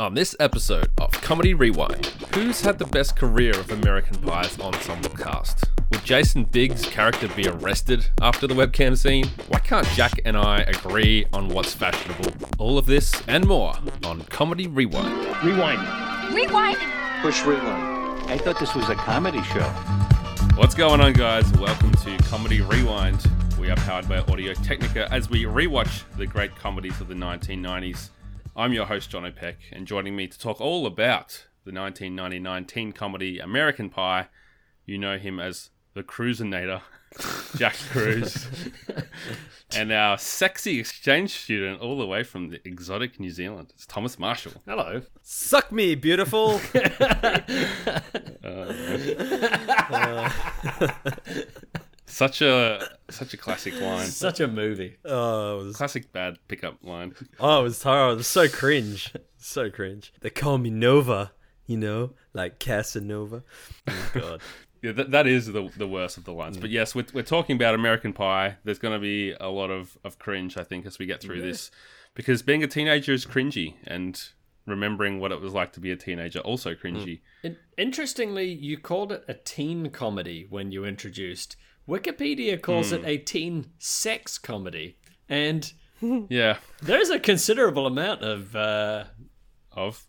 On this episode of Comedy Rewind, who's had the best career of American Pie's ensemble cast? Would Jason Biggs' character be arrested after the webcam scene? Why can't Jack and I agree on what's fashionable? All of this and more on Comedy Rewind. Rewind. Rewind. Push rewind. I thought this was a comedy show. What's going on, guys? Welcome to Comedy Rewind. We are powered by Audio Technica as we rewatch the great comedies of the 1990s. I'm your host, John O'Peck, and joining me to talk all about the 1999 teen comedy American Pie, you know him as the Cruisinator, Jack Cruz, and our sexy exchange student all the way from the exotic New Zealand. It's Thomas Marshall. Hello. Suck me, beautiful. Uh, uh, Such a such a classic line. Such a movie. oh, it was, Classic bad pickup line. oh, it was horrible. It was so cringe. So cringe. They call me Nova, you know, like Casanova. Oh, God. Yeah, that, that is the, the worst of the lines. But yes, we're, we're talking about American Pie. There's going to be a lot of, of cringe, I think, as we get through this. Because being a teenager is cringy, and remembering what it was like to be a teenager also cringy. Mm. In- interestingly, you called it a teen comedy when you introduced. Wikipedia calls it a teen sex comedy. And Yeah. there's a considerable amount of uh, Of?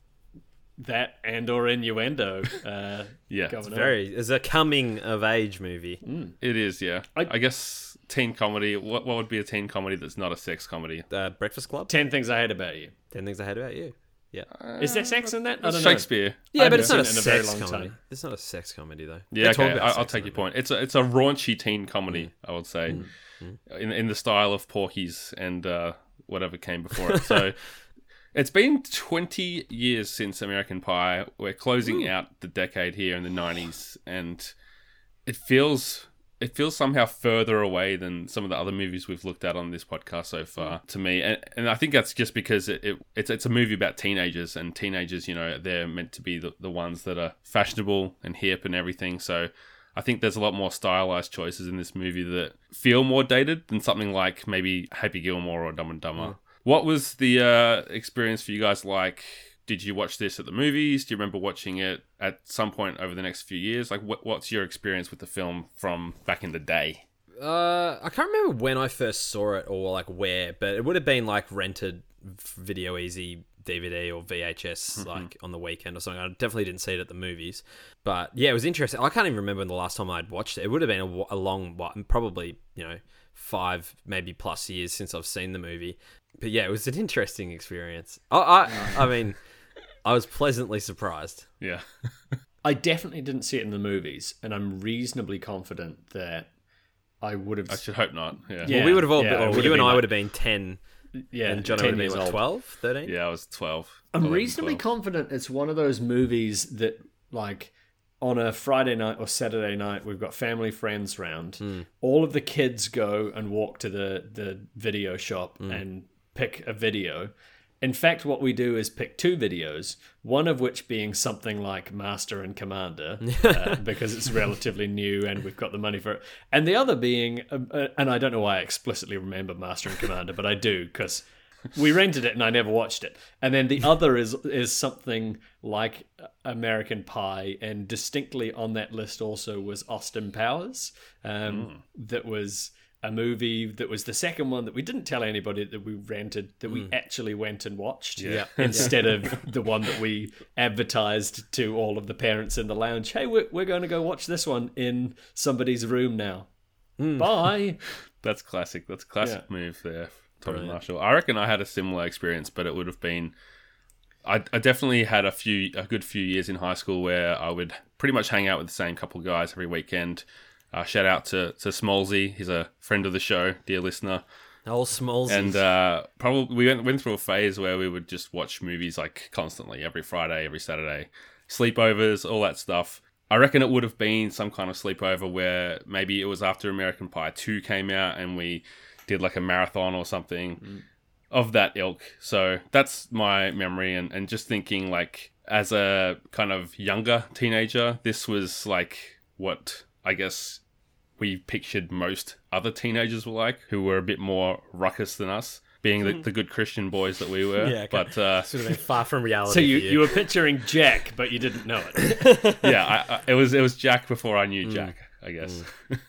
that and or innuendo uh, Yeah. going on. Very. It's a coming of age movie. It is, yeah. I, I- guess teen comedy. What, what would be a teen comedy that's not a sex comedy? Uh, Breakfast Club. Ten Things I Hate About You. Ten things I hate about you. Yeah. Is there sex in that? I don't know. Shakespeare. Yeah, I but it's not a seen it in a very sex long comedy. time. It's not a sex comedy though. Yeah, They talk okay. about I, I'll take your point. It's a it's a raunchy teen comedy, Mm. I would say, in in the style of Porky's and uh, whatever came before it. So it's been twenty years since American Pie. We're closing out the decade here in the nineties, and it feels it feels somehow further away than some of the other movies we've looked at on this podcast so far to me. And, and i think that's just because it, it it's it's a movie about teenagers and teenagers you know they're meant to be the, the ones that are fashionable and hip and everything. So i think there's a lot more stylized choices in this movie that feel more dated than something like maybe happy gilmore or dumb and dumber. What was the uh, experience for you guys like did you watch this at the movies? Do you remember watching it at some point over the next few years? Like, what, what's your experience with the film from back in the day? Uh, I can't remember when I first saw it or like where, but it would have been like rented Video Ezy DVD or VHS like on the weekend or something. I definitely didn't see it at the movies, but yeah, it was interesting. I can't even remember when the last time I'd watched it. It would have been a, a long, while, probably you know five maybe plus years since I've seen the movie. But yeah, it was an interesting experience. I, I, I mean, I was pleasantly surprised. Yeah. I definitely didn't see it in the movies, and I'm reasonably confident that I would have. I should hope not. Yeah. Yeah. well, we would have all, yeah, been, it well, would you have and I like- would have been ten, yeah, and Johnny 10 would have years been what, old. 12, 13? Yeah, I was 12. I'm 11, reasonably 12. confident it's one of those movies that, like, on a Friday night or Saturday night, we've got family friends round. Hmm. All of the kids go and walk to the, the video shop Hmm. and pick a video. In fact, what we do is pick two videos, one of which being something like Master and Commander, uh, because it's relatively new and we've got the money for it, and the other being, uh, uh, and I don't know why I explicitly remember Master and Commander, but I do because we rented it and I never watched it. And then the other is is something like American Pie, and distinctly on that list also was Austin Powers, um, that was a movie that was the second one that we didn't tell anybody that we rented that we mm. actually went and watched Yeah. instead of the one that we advertised to all of the parents in the lounge hey we're, we're going to go watch this one in somebody's room now mm. bye That's classic. That's a classic Yeah. move there, Tommy Marshall. I reckon I had a similar experience, but it would have been. I, I definitely had a few, a good few years in high school where I would pretty much hang out with the same couple of guys every weekend. Uh, shout out to to Smallsy. He's a friend of the show, dear listener. Old Smalls. And uh, probably we went, went through a phase where we would just watch movies like constantly, every Friday, every Saturday, sleepovers, all that stuff. I reckon it would have been some kind of sleepover where maybe it was after American Pie 2 came out and we did like a marathon or something of that ilk. So that's my memory. And, and just thinking, like, as a kind of younger teenager, this was like what I guess we pictured most other teenagers were like, who were a bit more ruckus than us. being the, the good Christian boys that we were. Yeah, okay. but uh, Sort of far from reality. So you, for you were picturing Jack, but you didn't know it. yeah, I, I, it was it was Jack before I Mm. knew Jack, I guess.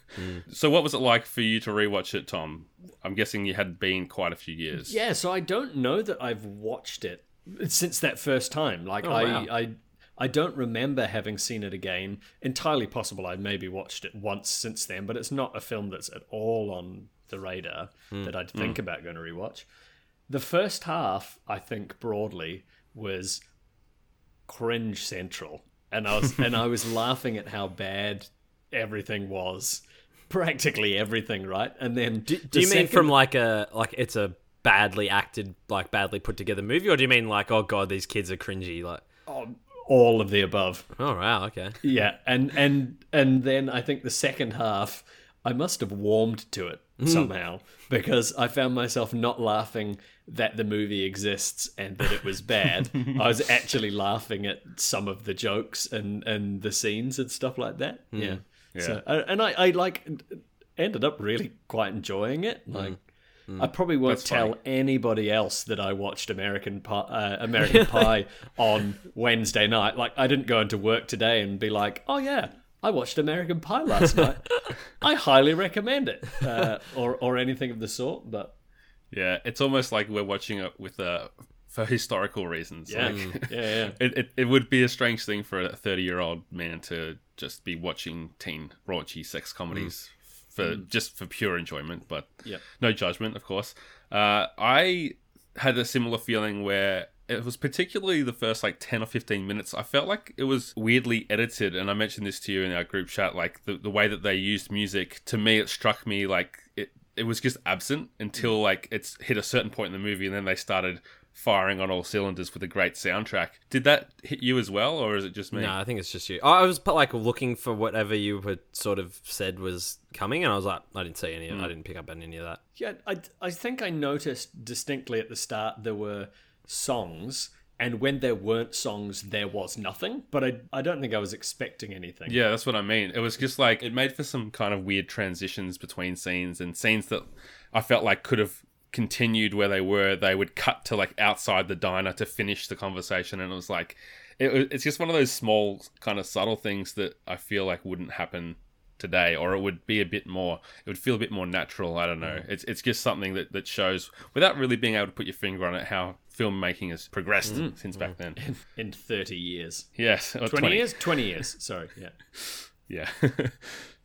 so, what was it like for you to rewatch it, Tom? I'm guessing you had been quite a few years. Yeah, so I don't know that I've watched it since that first time. Like I, wow. I I don't remember having seen it again. Entirely possible I maybe watched it once since then, but it's not a film that's at all on the radar hmm. that I'd think hmm. about going to rewatch. The first half, I think broadly, was cringe central. And I was and I was laughing at how bad everything was. Practically everything, right? And then Do, do you mean from like a like it's a badly acted, like badly put together movie, or do you mean like oh god, these kids are cringy? Like oh, all of the above? oh wow, okay. Yeah, and and and then I think the second half, I must have warmed to it hmm. somehow because I found myself not laughing that the movie exists and that it was bad. I was actually laughing at some of the jokes and and the scenes and stuff like that. Hmm. Yeah. So uh, and I I like ended up really quite enjoying it. Hmm. Like. I probably won't tell anybody else that I watched American Pie, uh, American Pie on Wednesday night. Like I didn't go into work today and be like, "Oh yeah, I watched American Pie last night. I highly recommend it," uh, or or anything of the sort. But Yeah, it's almost like we're watching it with uh, for historical reasons. yeah, Like, yeah, yeah. it, it, it would be a strange thing for a 30 year old man to just be watching teen raunchy sex comedies for just for pure enjoyment, but Yeah. no judgment, of course. Uh, I had a similar feeling where it was particularly the first like 10 or 15 minutes. I felt like it was weirdly edited, and I mentioned this to you in our group chat. Like the, the way that they used music, to me, it struck me like it, it was just absent until like it's hit a certain point in the movie, and then they started firing on all cylinders with a great soundtrack. Did that hit you as well, or is it just me? No, I think it's just you. I I was like looking for whatever you had sort of said was coming, and I was like, I didn't see any. of I hmm. didn't pick up on any of that. Yeah, I, I think I noticed distinctly at the start there were songs, and when there weren't songs, there was nothing. But I, I don't think I was expecting anything. Yeah, that's what I mean. It was just like it made for some kind of weird transitions between scenes and scenes that I felt like could have continued where they were. They would cut to like outside the diner to finish the conversation, and it was like it, it's just one of those small kind of subtle things that I feel like wouldn't happen today or it would be a bit more it would feel a bit more natural i don't know mm. it's it's just something that that shows without really being able to put your finger on it how filmmaking has progressed mm. since back mm. then In 30 years. yes or 20, years? 20 years. Sorry. Yeah. Yeah.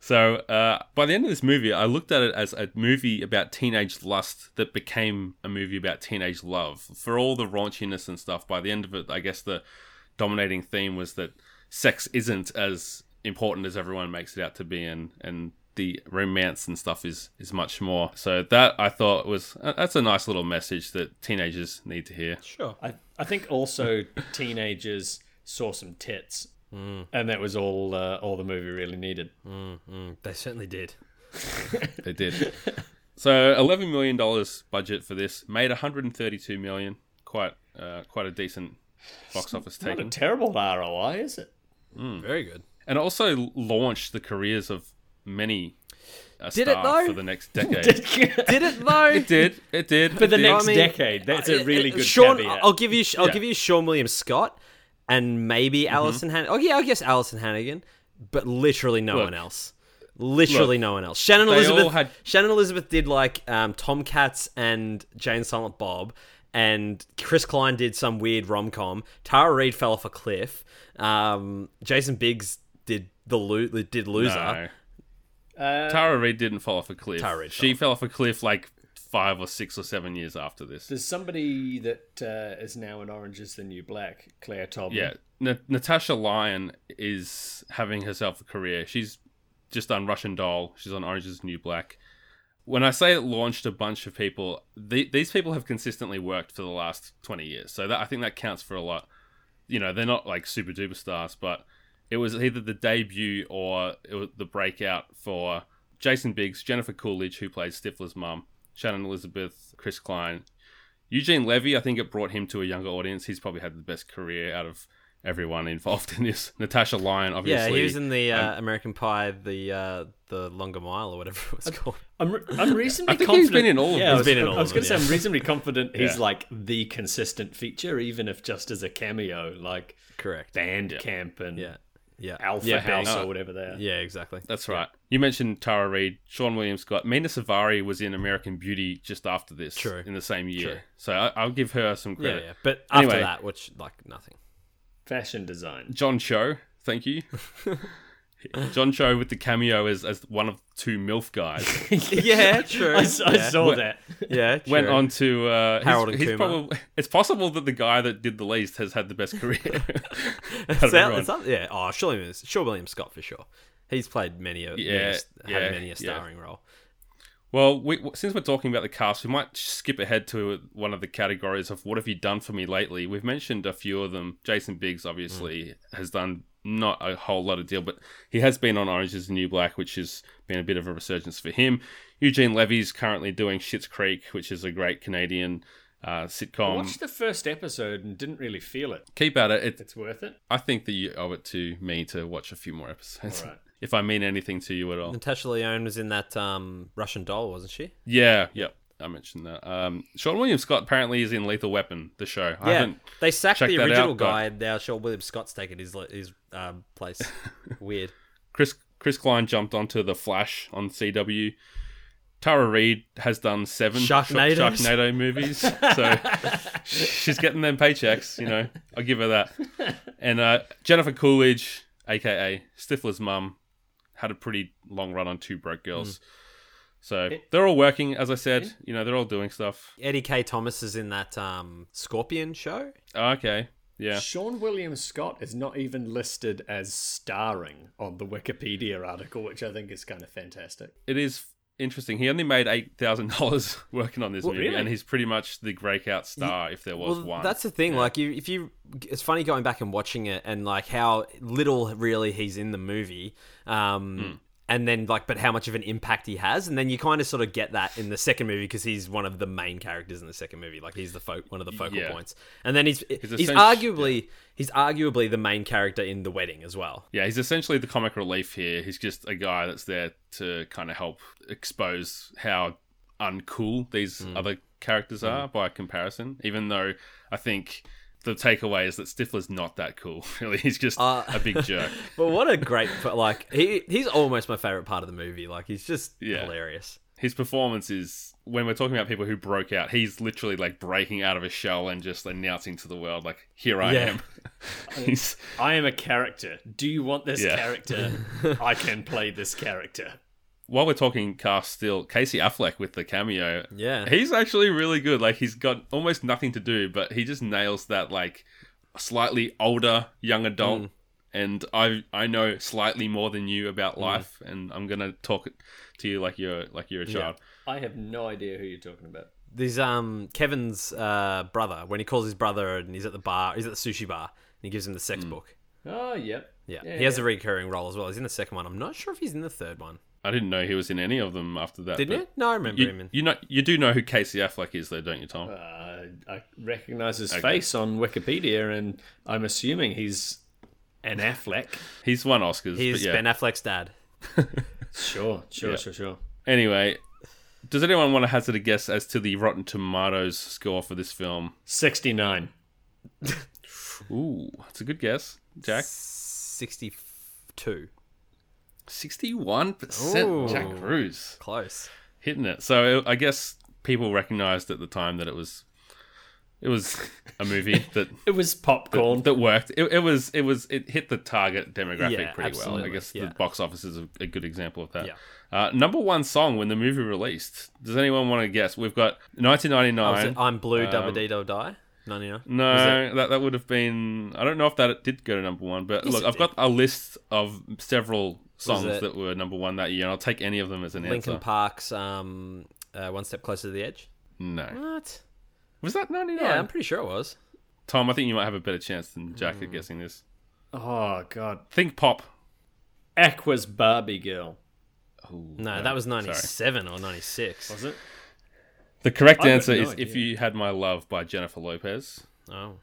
so uh, by the end of this movie, I looked at it as a movie about teenage lust that became a movie about teenage love. For all the raunchiness and stuff, by the end of it, I guess the dominating theme was that sex isn't as important as everyone makes it out to be, and and the romance and stuff is is much more. So that I thought was uh, that's a nice little message that teenagers need to hear. Sure. I, I think also teenagers saw some tits. And that was all uh, all the movie really needed. Mm, they certainly did. They did. so eleven million dollars budget for this made one hundred and thirty-two million. Quite, uh, quite a decent box office Not a terrible ROI, is it? Very good. and also launched the careers of many a Did it though? for the next decade. Did it though? it did. It did. For the did. next I mean, decade. That's a really good Sean, caveat. I'll give you. I'll Yeah. give you. I'll give you Sean and maybe Mm-hmm. Alison Han. Oh yeah, I guess Alyson Hannigan, but literally no Look. one else. Literally Look. no one else. Shannon Elizabeth. had- Shannon Elizabeth did like um, Tomcats and Jane Silent Bob, and Chris Klein did some weird rom com. Tara Reid fell off a cliff. Um, Jason Biggs did the lo- did loser. No. Uh, Tara Reid didn't fall off a cliff. Tara Reid she fell off a cliff like five or six or seven years after this. There's somebody that uh, is now in Orange is the New Black, Claire Tobin. Yeah, N- Natasha Lyonne is having herself a career. She's just done Russian Doll. She's on Orange is the New Black. When I say it launched a bunch of people, the, these people have consistently worked for the last 20 years. So that I think that counts for a lot. You know, they're not like super duper stars, but it was either the debut or it was the breakout for Jason Biggs, Jennifer Coolidge, who plays Stifler's mum, Shannon Elizabeth, Chris Klein, Eugene Levy. I think it brought him to a younger audience. He's probably had the best career out of everyone involved in this. Natasha Lyonne, obviously. Yeah, he was in the uh, American Pie, the uh, the Longer Mile or whatever it was called. I'm, re- I'm reasonably I think he's confident. been in all of yeah, them. He's been in all of them. I was of going to them, say. I'm reasonably confident he's Yeah. like the consistent feature, even if just as a cameo, like Correct. Band Camp and Yeah. Yeah. Alpha yeah, House Bang- or whatever they are. Yeah, exactly. That's right. You mentioned Tara Reid, Seann William Scott. Mena Suvari was in American Beauty just after this, True. in the same year. True. So I, I'll give her some Yeah, credit. yeah. But Anyway. after that, which like nothing. Fashion design. John Cho, thank you. John Cho with the cameo as, as one of two MILF guys. yeah, true. I yeah. saw that. yeah, Went on to uh, Harold he's, and he's Kumar. probably, It's possible that the guy that did the least has had the best career. out of Is that- that- yeah. Oh, Seann William, Seann William Scott for sure. He's played many a Yeah, many a- had many a yeah. starring role. Well, we, since we're talking about the cast, we might skip ahead to one of the categories of what have you done for me lately. We've mentioned a few of them. Jason Biggs obviously has done not a whole lot of deal, but he has been on Orange is the New Black, which has been a bit of a resurgence for him. Eugene Levy's currently doing Schitt's Creek, which is a great Canadian uh, I sitcom. watched the first episode and didn't really feel it. Keep at it. it. It's worth it. I think that you owe it to me to watch a few more episodes. All right. If I mean anything to you at all. Natasha Lyonne was in that um, Russian doll, wasn't she? Yeah, yep. I mentioned that. Um, Seann William Scott apparently is in Lethal Weapon, the show. I Yeah, haven't they sacked the original out, guy, and now Seann William Scott's taken his his um, place. Weird. Chris Chris Klein jumped onto the Flash on CW. Tara Reid has done seven Shark- Sharknadoes? Sharknado movies, so she's getting them paychecks. You know, I'll give her that. And uh, Jennifer Coolidge, aka Stifler's mum, had a pretty long run on Two Broke Girls. So they're all working, as I said. You know, they're all doing stuff. Eddie Kaye Thomas is in that um, Scorpion show. Okay, yeah. Seann William Scott is not even listed as starring on the Wikipedia article, which I think is kind of fantastic. it is interesting. He only made eight thousand dollars working on this Well, movie, really? and he's pretty much the breakout star if there was well, one. that's the thing. Like, you, if you, it's funny going back and watching it, and like how little really he's in the movie. Um, Hmm. And then, like, but how much of an impact he has, and then you kind of sort of get that in the second movie because he's one of the main characters in the second movie. Like, he's the fo- one of the focal Yeah. points, and then he's he's, essentially- arguably he's arguably the main character in the wedding as well. yeah, he's essentially the comic relief here. He's just a guy that's there to kind of help expose how uncool these Hmm. other characters are by comparison. Even though I think the takeaway is that Stifler's not that cool. Really, he's just Uh, a big jerk. But what a great, like he he's almost my favorite part of the movie. Like, he's just Yeah. hilarious. His performance is when we're talking about people who broke out. He's literally like breaking out of a shell and just announcing to the world, like, "Here I Yeah. am." he's I am a character. Do you want this Yeah. character? I can play this character. While we're talking cast still, Casey Affleck with the cameo. Yeah. He's actually really good. Like he's got almost nothing to do, but he just nails that like slightly older young adult. Mm. And I I know slightly more than you about life, and I'm gonna talk to you like you're like you're a child. I have no idea who you're talking about. There's um Kevin's uh, brother when he calls his brother and he's at the bar, he's at the sushi bar, and he gives him the sex Hmm. book. Oh, yep. Yeah, Yeah, he has yeah. a recurring role as well. He's in the second one. I'm not sure if he's in the third one. I didn't know he was in any of them after that. Didn't you? No, I remember him You, in. you know you do know who Casey Affleck is though, don't you, Tom? Uh, I recognize his Okay. face on Wikipedia, and I'm assuming he's an Affleck. He's won Oscars. He's yeah. Ben Affleck's dad. Sure, sure, Yeah. sure, sure. Anyway, does anyone want to hazard a guess as to the Rotten Tomatoes score for this film? 69. Ooh, that's a good guess, Jack. Sixty-two. Sixty-one percent. Jack Cruz Close. hitting it. So I guess people recognized at the time that it was, it was a movie that It was popcorn. that worked. It, it was it was it hit the target demographic Yeah, pretty well. I guess yeah. the box office is a, a good example of that. Yeah. Uh, number one song when the movie released. Does anyone want to guess? We've got 1999. Oh, I'm Blue, um, Double D, Double Die. No, that that would have been. I don't know if that did go to number one, but Yes, look, I've got a list of several songs that were number one that year, and I'll take any of them as an answer. Linkin answer. Park's um, uh, One Step Closer to the Edge. No, What? was that ninety nine? Yeah, I'm pretty sure it was. Tom, I think you might have a better chance than Jack Hmm. at guessing this. oh, God. Think pop. Aqua's Barbie Girl. Ooh, No, that was sorry. ninety-seven or ninety-six. Was it? The correct I answer no is idea. "If You Had My Love" by Jennifer Lopez. Oh,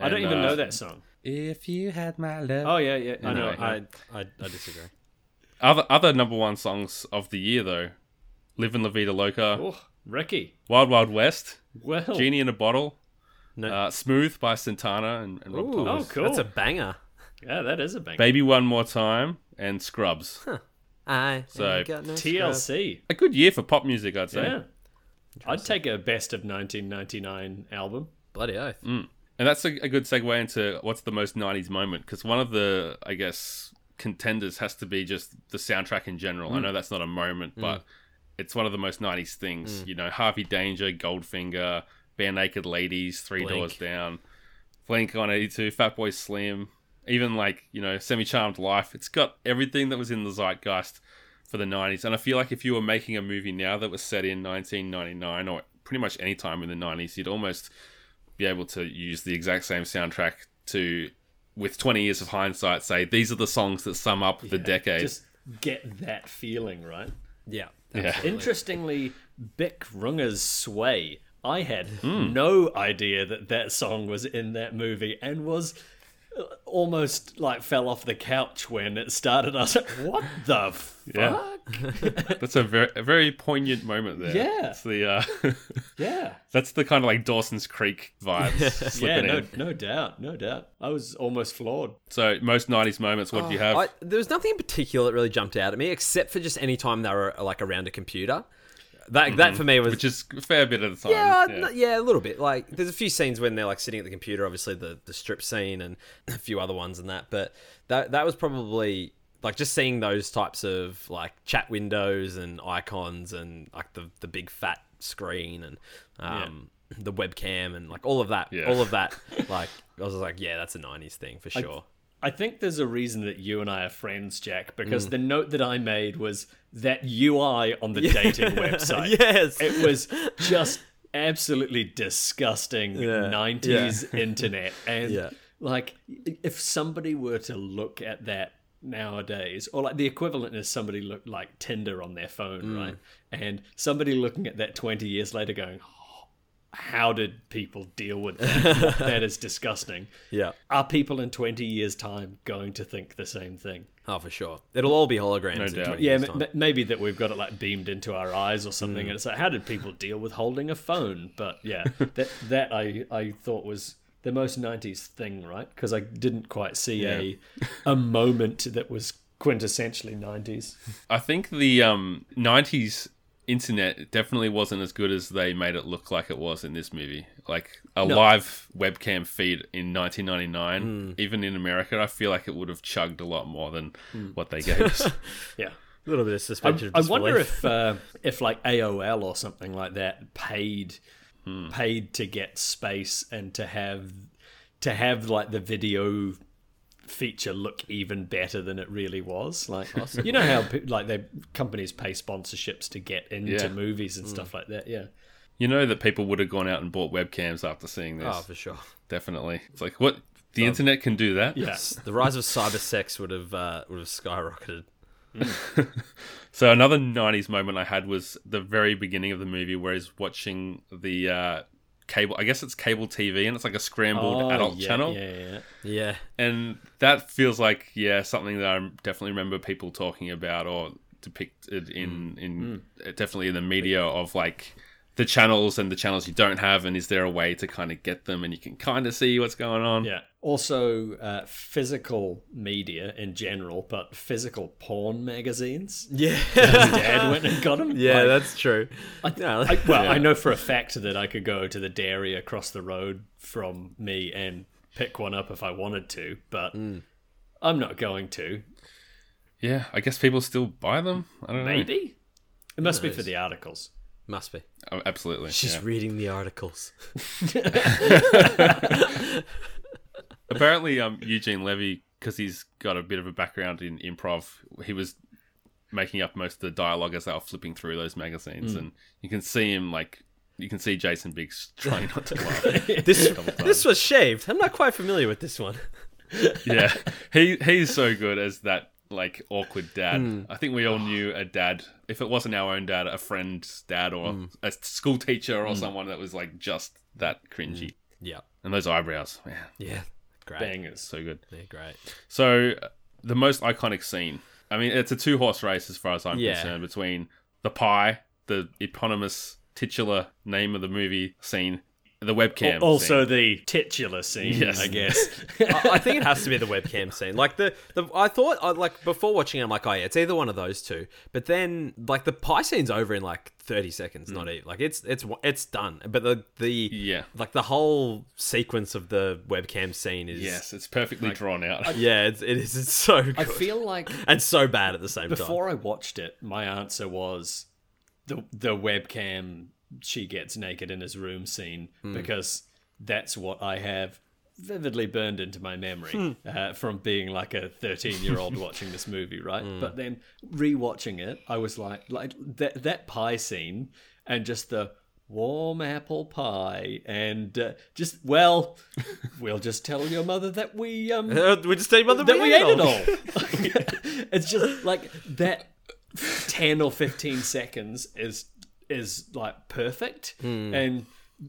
I don't even uh, know that song. If you had my love. Oh yeah, yeah. I know. Anyway. I, I I disagree. Other other number one songs of the year though, "Livin' La Vida Loca," Oh, Ricky. "Wild Wild West," Well, "Genie in a Bottle," No. uh, "Smooth" by Santana and, and Rob Ooh, Thomas, Oh, cool. That's a banger. yeah, that is a bang. "Baby One More Time," and "Scrubs." I So, ain't got no scrub. TLC. A good year for pop music, I'd say. Yeah. I'd take a best of 1999 album. Bloody oath. And that's a, a good segue into what's the most 90s moment because one of the, I guess, contenders has to be just the soundtrack in general. I mm. know that's not a moment, mm. but it's one of the most 90s things. Mm. You know, Harvey Danger, Goldfinger, Barenaked Ladies, Three Blink. Doors Down, Blink on 82, Fatboy Slim, even like, you know, Semi Charmed Life. It's got everything that was in the zeitgeist for the 90s. And I feel like if you were making a movie now that was set in 1999 or pretty much any time in the 90s, you'd almost be able to use the exact same soundtrack to, with 20 years of hindsight, say these are the songs that sum up the decade. Just get that feeling, right? Yeah. yeah. Interestingly, Bic Runga's Sway. I had Hmm. no idea that that song was in that movie and was almost like fell off the couch when it started. I was like, what the fuck? Yeah. That's a very, a very poignant moment there. Yeah. It's the, uh, Yeah. that's the kind of like Dawson's Creek vibes Yeah, no, in. no doubt, no doubt. I was almost floored. So, most 90s moments, what do you have? Oh, I, there was nothing in particular that really jumped out at me, except for just any time they were like around a computer. That that for me was Which is a fair bit of the time. yeah, yeah. yeah. yeah, a little bit. Like there's a few scenes when they're like sitting at the computer, obviously the the strip scene and a few other ones and that. But that that was probably like just seeing those types of like chat windows and icons and like the the big fat screen and um the webcam and like all of that, Yeah. all of that. Like I was like, yeah, that's a '90s thing for sure. I think there's a reason that you and I are friends, Jack, because Mm. the note that I made was that UI on the dating website. yes, It was just absolutely disgusting Yeah. 90s internet. And Yeah. like, if somebody were to look at that nowadays, or like the equivalent is somebody look like Tinder on their phone, Mm. right? And somebody looking at that 20 years later going, "Oh, how did people deal with that? that is disgusting. yeah. Are people in 20 years' time going to think the same thing? Oh, for sure. It'll all be holograms. No in doubt. 20 Yeah, years' m- time. m- maybe that we've got it like beamed into our eyes or something, and it's like, how did people deal with holding a phone? But yeah, that that I I thought was the most '90s thing, right? Because I didn't quite see a a moment that was quintessentially '90s. I think the um, 90s internet definitely wasn't as good as they made it look like it was in this movie. Like a live webcam feed in 1999, mm. even in America, I feel like it would have chugged a lot more than mm. what they gave us. Yeah. a little bit of I, suspension of I disbelief. wonder if uh, if like AOL or something like that paid hmm. paid to get space and to have to have like the video feature look even better than it really was. Like awesome. you know how like they companies pay sponsorships to get into Yeah. movies and stuff like that. Yeah. you know that people would have gone out and bought webcams after seeing this. Oh, for sure. Definitely. It's like, what? The internet can do that? Yeah. The rise of cyber sex would have uh, would have skyrocketed. So another '90s moment I had was the very beginning of the movie, where he's watching the uh, cable. I guess it's cable TV, and it's like a scrambled Oh, adult yeah, channel. Yeah, yeah. Yeah, and that feels like yeah something that I definitely remember people talking about or depicted in mm. in mm. Uh, definitely in the media of like the channels and the channels you don't have, and is there a way to kind of get them and you can kind of see what's going on? Yeah. Also, uh, physical media in general, but physical porn magazines. yeah, Dad went and got them. yeah. Like, that's true. I, No. I, well, I know for a fact that I could go to the dairy across the road from me and pick one up if I wanted to, but I'm not going to. Yeah, I guess people still buy them. I don't know. Maybe it must be for the articles. Must be. Oh, absolutely. She's yeah. reading the articles. Apparently, um, Eugene Levy, because he's got a bit of a background in improv, he was making up most of the dialogue as they were flipping through those magazines, hmm. and you can see him like you can see Jason Biggs trying not to laugh. This this was shaved. I'm not quite familiar with this one. yeah, he he's so good as that like awkward dad. Hmm. I think we all knew a dad. If it wasn't our own dad, a friend's dad, or hmm. a school teacher, or someone that was like just that cringy. Yeah, And those eyebrows, man. yeah. Great. bangers. So good. They're great. So uh, the most iconic scene. I mean, it's a two horse race as far as I'm Yeah. concerned between the pie, the eponymous titular name of the movie scene, the webcam. also scene. the titular scene, Yes. I guess. I, I think it has to be the webcam scene. Like the, the I thought I, like before watching it, I'm like, oh yeah, it's either one of those two. But then like the pie scene's over in like 30 seconds, not mm. even like it's it's it's done. But the the Yeah. like the whole sequence of the webcam scene is yes, it's perfectly drawn out. yeah, it's, it is. It's so good I feel like and so bad at the same time. before I watched it, my answer was the the webcam she gets naked in his room scene Hmm. because that's what I have vividly burned into my memory Hmm. uh, from being like a 13 year old watching this movie, right? Hmm. But then rewatching it, I was like, like that that pie scene and just the warm apple pie and uh, just well, we'll just tell your mother that we um Uh, we just tell about the that we ate it all. all. it's just like that. Ten or fifteen seconds is is like perfect, hmm. and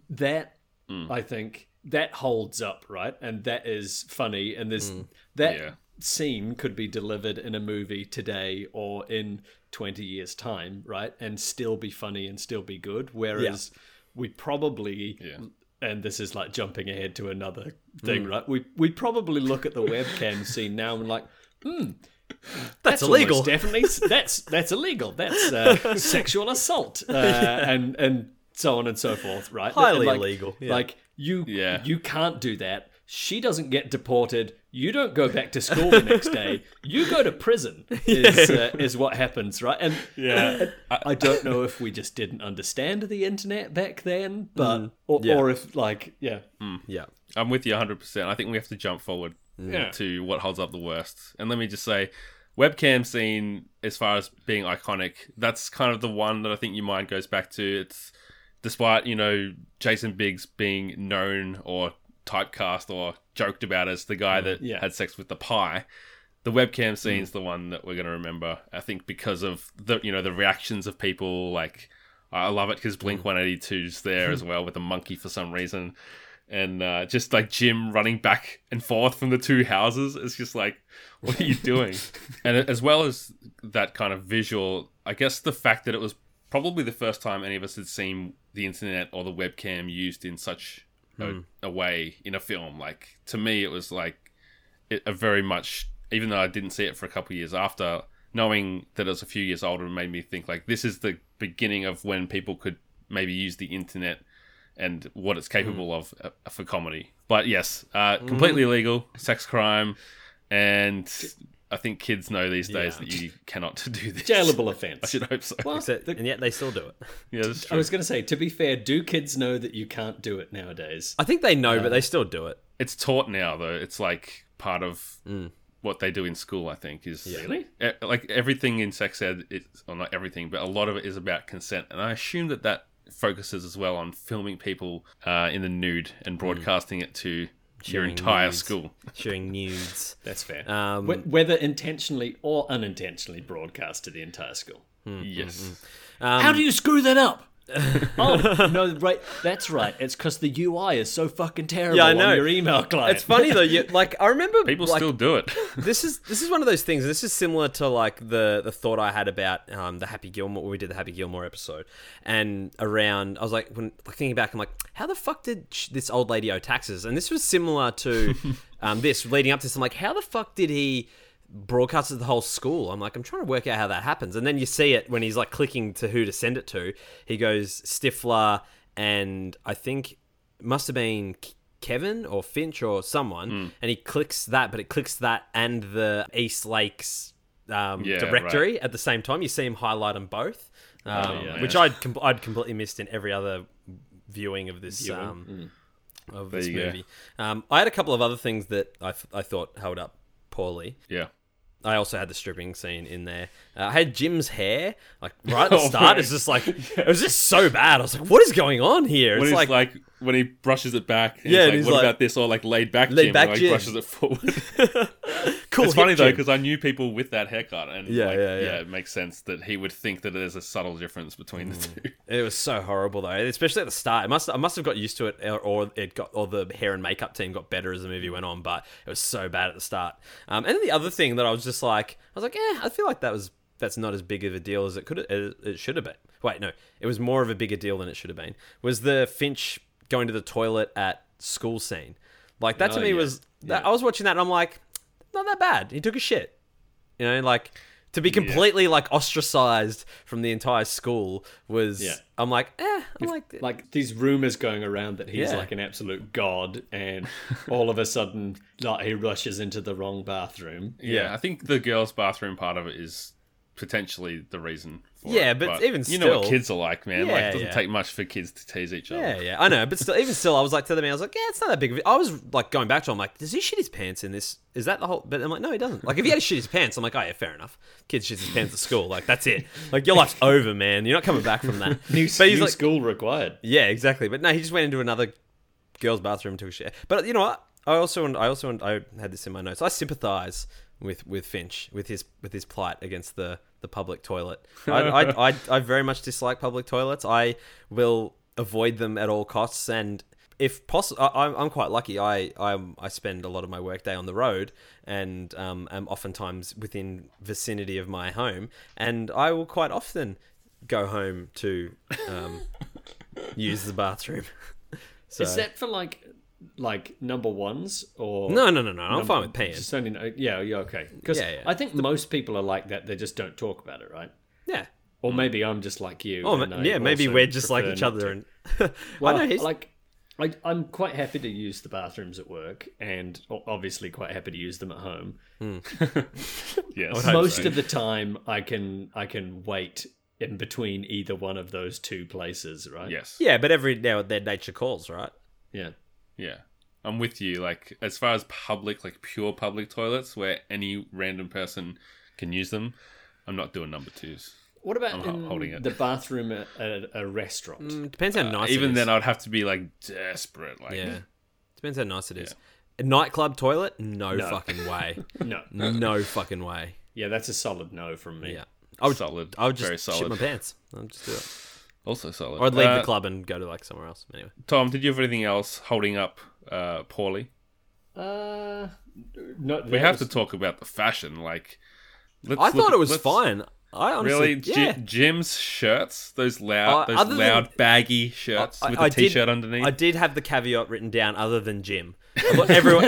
that hmm. I think that holds up, right? And that is funny, and there's hmm. that Yeah. scene could be delivered in a movie today or in twenty years' time, right? And still be funny and still be good. Whereas we probably Yeah. and this is like jumping ahead to another thing, right? We we probably look at the webcam scene now and like, hmm, That's, almost illegal. Definitely, that's that's illegal. That's uh, sexual assault, uh, and and so on and so forth. Right? Highly like, illegal, yeah. Like you, Yeah. you can't do that. She doesn't get deported. You don't go back to school the next day. You go to prison. Is uh, is what happens, right? And Yeah. I, I don't know if we just didn't understand the internet back then, but or, Mm. Yeah. or if like yeah, yeah. I'm with you 100%. I think we have to jump forward Yeah. to what holds up the worst. And let me just say, webcam scene, as far as being iconic, that's kind of the one that I think your mind goes back to. It's despite, you know, Jason Biggs being known or typecast or joked about as the guy mm, that Yeah. had sex with the pie. The webcam mm. scene's the one that we're going to remember. I think because of the you know the reactions of people. Like I love it because Blink mm. 182's there as well with the monkey for some reason, and uh, just like Jim running back and forth from the two houses. It's just like, what are you doing? and as well as that kind of visual, I guess the fact that it was probably the first time any of us had seen the internet or the webcam used in such a, a way in a film. Like to me, it was like it, a very much even though I didn't see it for a couple of years after knowing that it was a few years older made me think like this is the beginning of when people could maybe use the internet and what it's capable of uh, for comedy but yes uh, completely illegal sex crime and I think kids know these days Yeah. that you cannot do this jailable offense. I should hope so Well, Except, the- and yet they still do it. yeah that's I was going to say, to be fair, do kids know that you can't do it nowadays? I think they know, but they still do it. it's taught now though it's like part of what they do in school i think is Really? like everything in sex ed it's or not everything but a lot of it is about consent and i assume that that focuses as well on filming people uh, in the nude and broadcasting it to your entire nudes. school Showing nudes. That's fair. Um, Wh- Whether intentionally or unintentionally broadcast to the entire school. yes um, How do you screw that up? oh no! Right, that's right. It's because the UI is so fucking terrible Yeah, I know. on your email client. It's funny though. You, like I remember people like, still do it this is this is one of those things. This is similar to like the the thought I had about um, the Happy Gilmore when we did the Happy Gilmore episode, and around I was like when like, thinking back, I'm like, how the fuck did sh- this old lady owe taxes? And this was similar to um, this leading up to this. I'm like, how the fuck did he? Broadcast to the whole school. I'm like, I'm trying to work out how that happens. And then you see it when he's like clicking to who to send it to. He goes Stifler and I think must have been Kevin or Finch or someone. Hmm. And he clicks that, but it clicks that and the East Lakes um, Yeah, directory at the same time. You see him highlight them both, um, Oh, yeah. which I'd com- I'd completely missed in every other viewing of this. Um, of this movie, um, I had a couple of other things that I, th- I thought held up poorly. yeah I also had the stripping scene in there. Uh, I had Jim's hair, like right at the Oh, start. man. It's just like it was just so bad. I was like, "What is going on here?" when It's he's like, like, when he brushes it back and Yeah, and like, he's what like- about this or like laid back Laid Jim, back and, like Jim. brushes it forward Cool. it's funny though because I knew people with that haircut, and Yeah, like, yeah, yeah. it makes sense that he would think that there's a subtle difference between the Mm. two. It was so horrible though, especially at the start. It must I must have got used to it, or, or it got or the hair and makeup team got better as the movie went on. But it was so bad at the start. Um, and then the other thing that I was just like, I was like, eh, I feel like that was that's not as big of a deal as it could it, it should have been. Wait, no, it was more of a bigger deal than it should have been. Was the Finch going to the toilet at school scene? Like that to Oh, me yeah. was that, I was watching that and I'm like, not that bad. He took a shit. You know, like to be completely like ostracized from the entire school was. Yeah. I'm like, eh. I'm like, like these rumors going around that he's Yeah. like an absolute god, and all of a sudden, like he rushes into the wrong bathroom. Yeah, I think the girls' bathroom part of it is potentially the reason. For Yeah, it. but even still, you know what kids are like, man. like, it doesn't yeah. take much for kids to tease each other. yeah, yeah, I know, but still, even still, I was like to the them, I was like, yeah, it's not that big of a. I was like going back to, him, I'm like, does he shit his pants in this? Is that the whole? But I'm like, no, he doesn't. Like, if he had to shit his pants, I'm like, oh yeah, fair enough. Kids shits his pants at school, like that's it. Like your life's over, man. You're not coming back from that. New, but he's new like, school required. Yeah, exactly. But no, he just went into another girl's bathroom and took a shit. But you know what? I also, I also, I had this in my notes. I sympathise with with Finch with his with his plight against the the public toilet. I I, I, I very much dislike public toilets. I will avoid them at all costs and. If possible, I'm I'm quite lucky. I I'm, I spend a lot of my workday on the road, and um, am oftentimes within vicinity of my home, and I will quite often go home to um, use the bathroom. So Is that for like, like number ones or no, no, no, no. I'm fine with peeing. Just only, know- uh, yeah, yeah, okay. Because Yeah, yeah. I think most people are like that. They just don't talk about it, right? Yeah. Or maybe I'm just like you. Oh, and ma- I yeah. Maybe also we're just like prefer each not other. to. And Well, I know he's like, I, I'm quite happy to use the bathrooms at work, and o- obviously quite happy to use them at home. Hmm. Yes. Most of the time, I can I can wait in between either one of those two places, right? Yes. yeah, but every now and then nature calls, right? yeah. Yeah. I'm with you. Like, as far as public, like pure public toilets where any random person can use them, I'm not doing number twos. What about I'm in holding it. the bathroom at a, a restaurant? Mm, depends how nice. it Even then, I'd have to be like desperate. Like, yeah, depends how nice it is. A nightclub toilet? No, No. fucking way. No. no fucking way. Yeah, that's a solid no from me. Yeah, I would. solid. I would just very shit solid. my pants. I'd just do it. Also solid. Or I'd leave Uh, the club and go to like somewhere else. Anyway. Tom, did you have anything else holding up uh, poorly? Uh, no, We have to talk about the fashion. Like, let's I thought at- it was let's- fine. I honestly, Really, yeah. Ji- Jim's shirts, those loud, Uh, those other than- loud baggy shirts I- with I a did- t-shirt underneath. I did have the caveat written down, other than Jim. I thought everyone,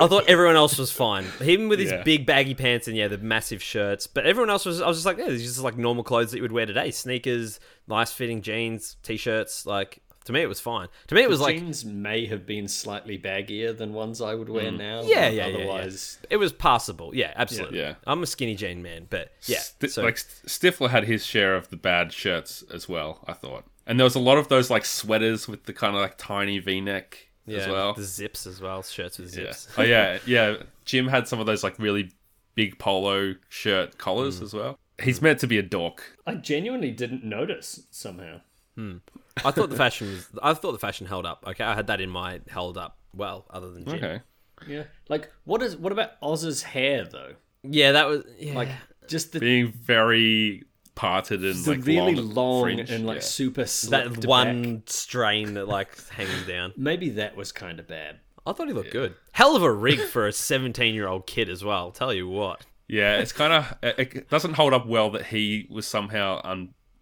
I thought everyone else was fine. Him with his Yeah. big baggy pants and yeah, the massive shirts. But everyone else was. I was just like, yeah, these are just like normal clothes that you would wear today: sneakers, nice fitting jeans, t-shirts. Like to me, it was fine. To me, it was like jeans may have been slightly baggier than ones I would wear now. Mm. yeah, but yeah, yeah, yeah. Otherwise, It was passable. Yeah, absolutely. Yeah. I'm a skinny jean man, but yeah. Sti- so, like Stifler had his share of the bad shirts as well. I thought, and there was a lot of those like sweaters with the kind of like tiny V-neck yeah, as well. the zips as well, shirts with Yeah. zips. Oh yeah, yeah. Jim had some of those like really big polo shirt collars Mm. as well. He's meant to be a dork. I genuinely didn't notice somehow. Hmm. I thought the fashion was. I thought the fashion held up. Okay, I had that in my held up well, other than Jim. Okay. Yeah. Like, what is what about Oz's hair though? Yeah, that was yeah. Like, just the, Being very parted and the like really long, long fringe, and like yeah. super that one back. strain that like hangs down. Maybe that was kind of bad. I thought he looked good. Hell of a rig for a 17 year old kid as well. Tell you what. Yeah, it's kind of it it doesn't hold up well that he was somehow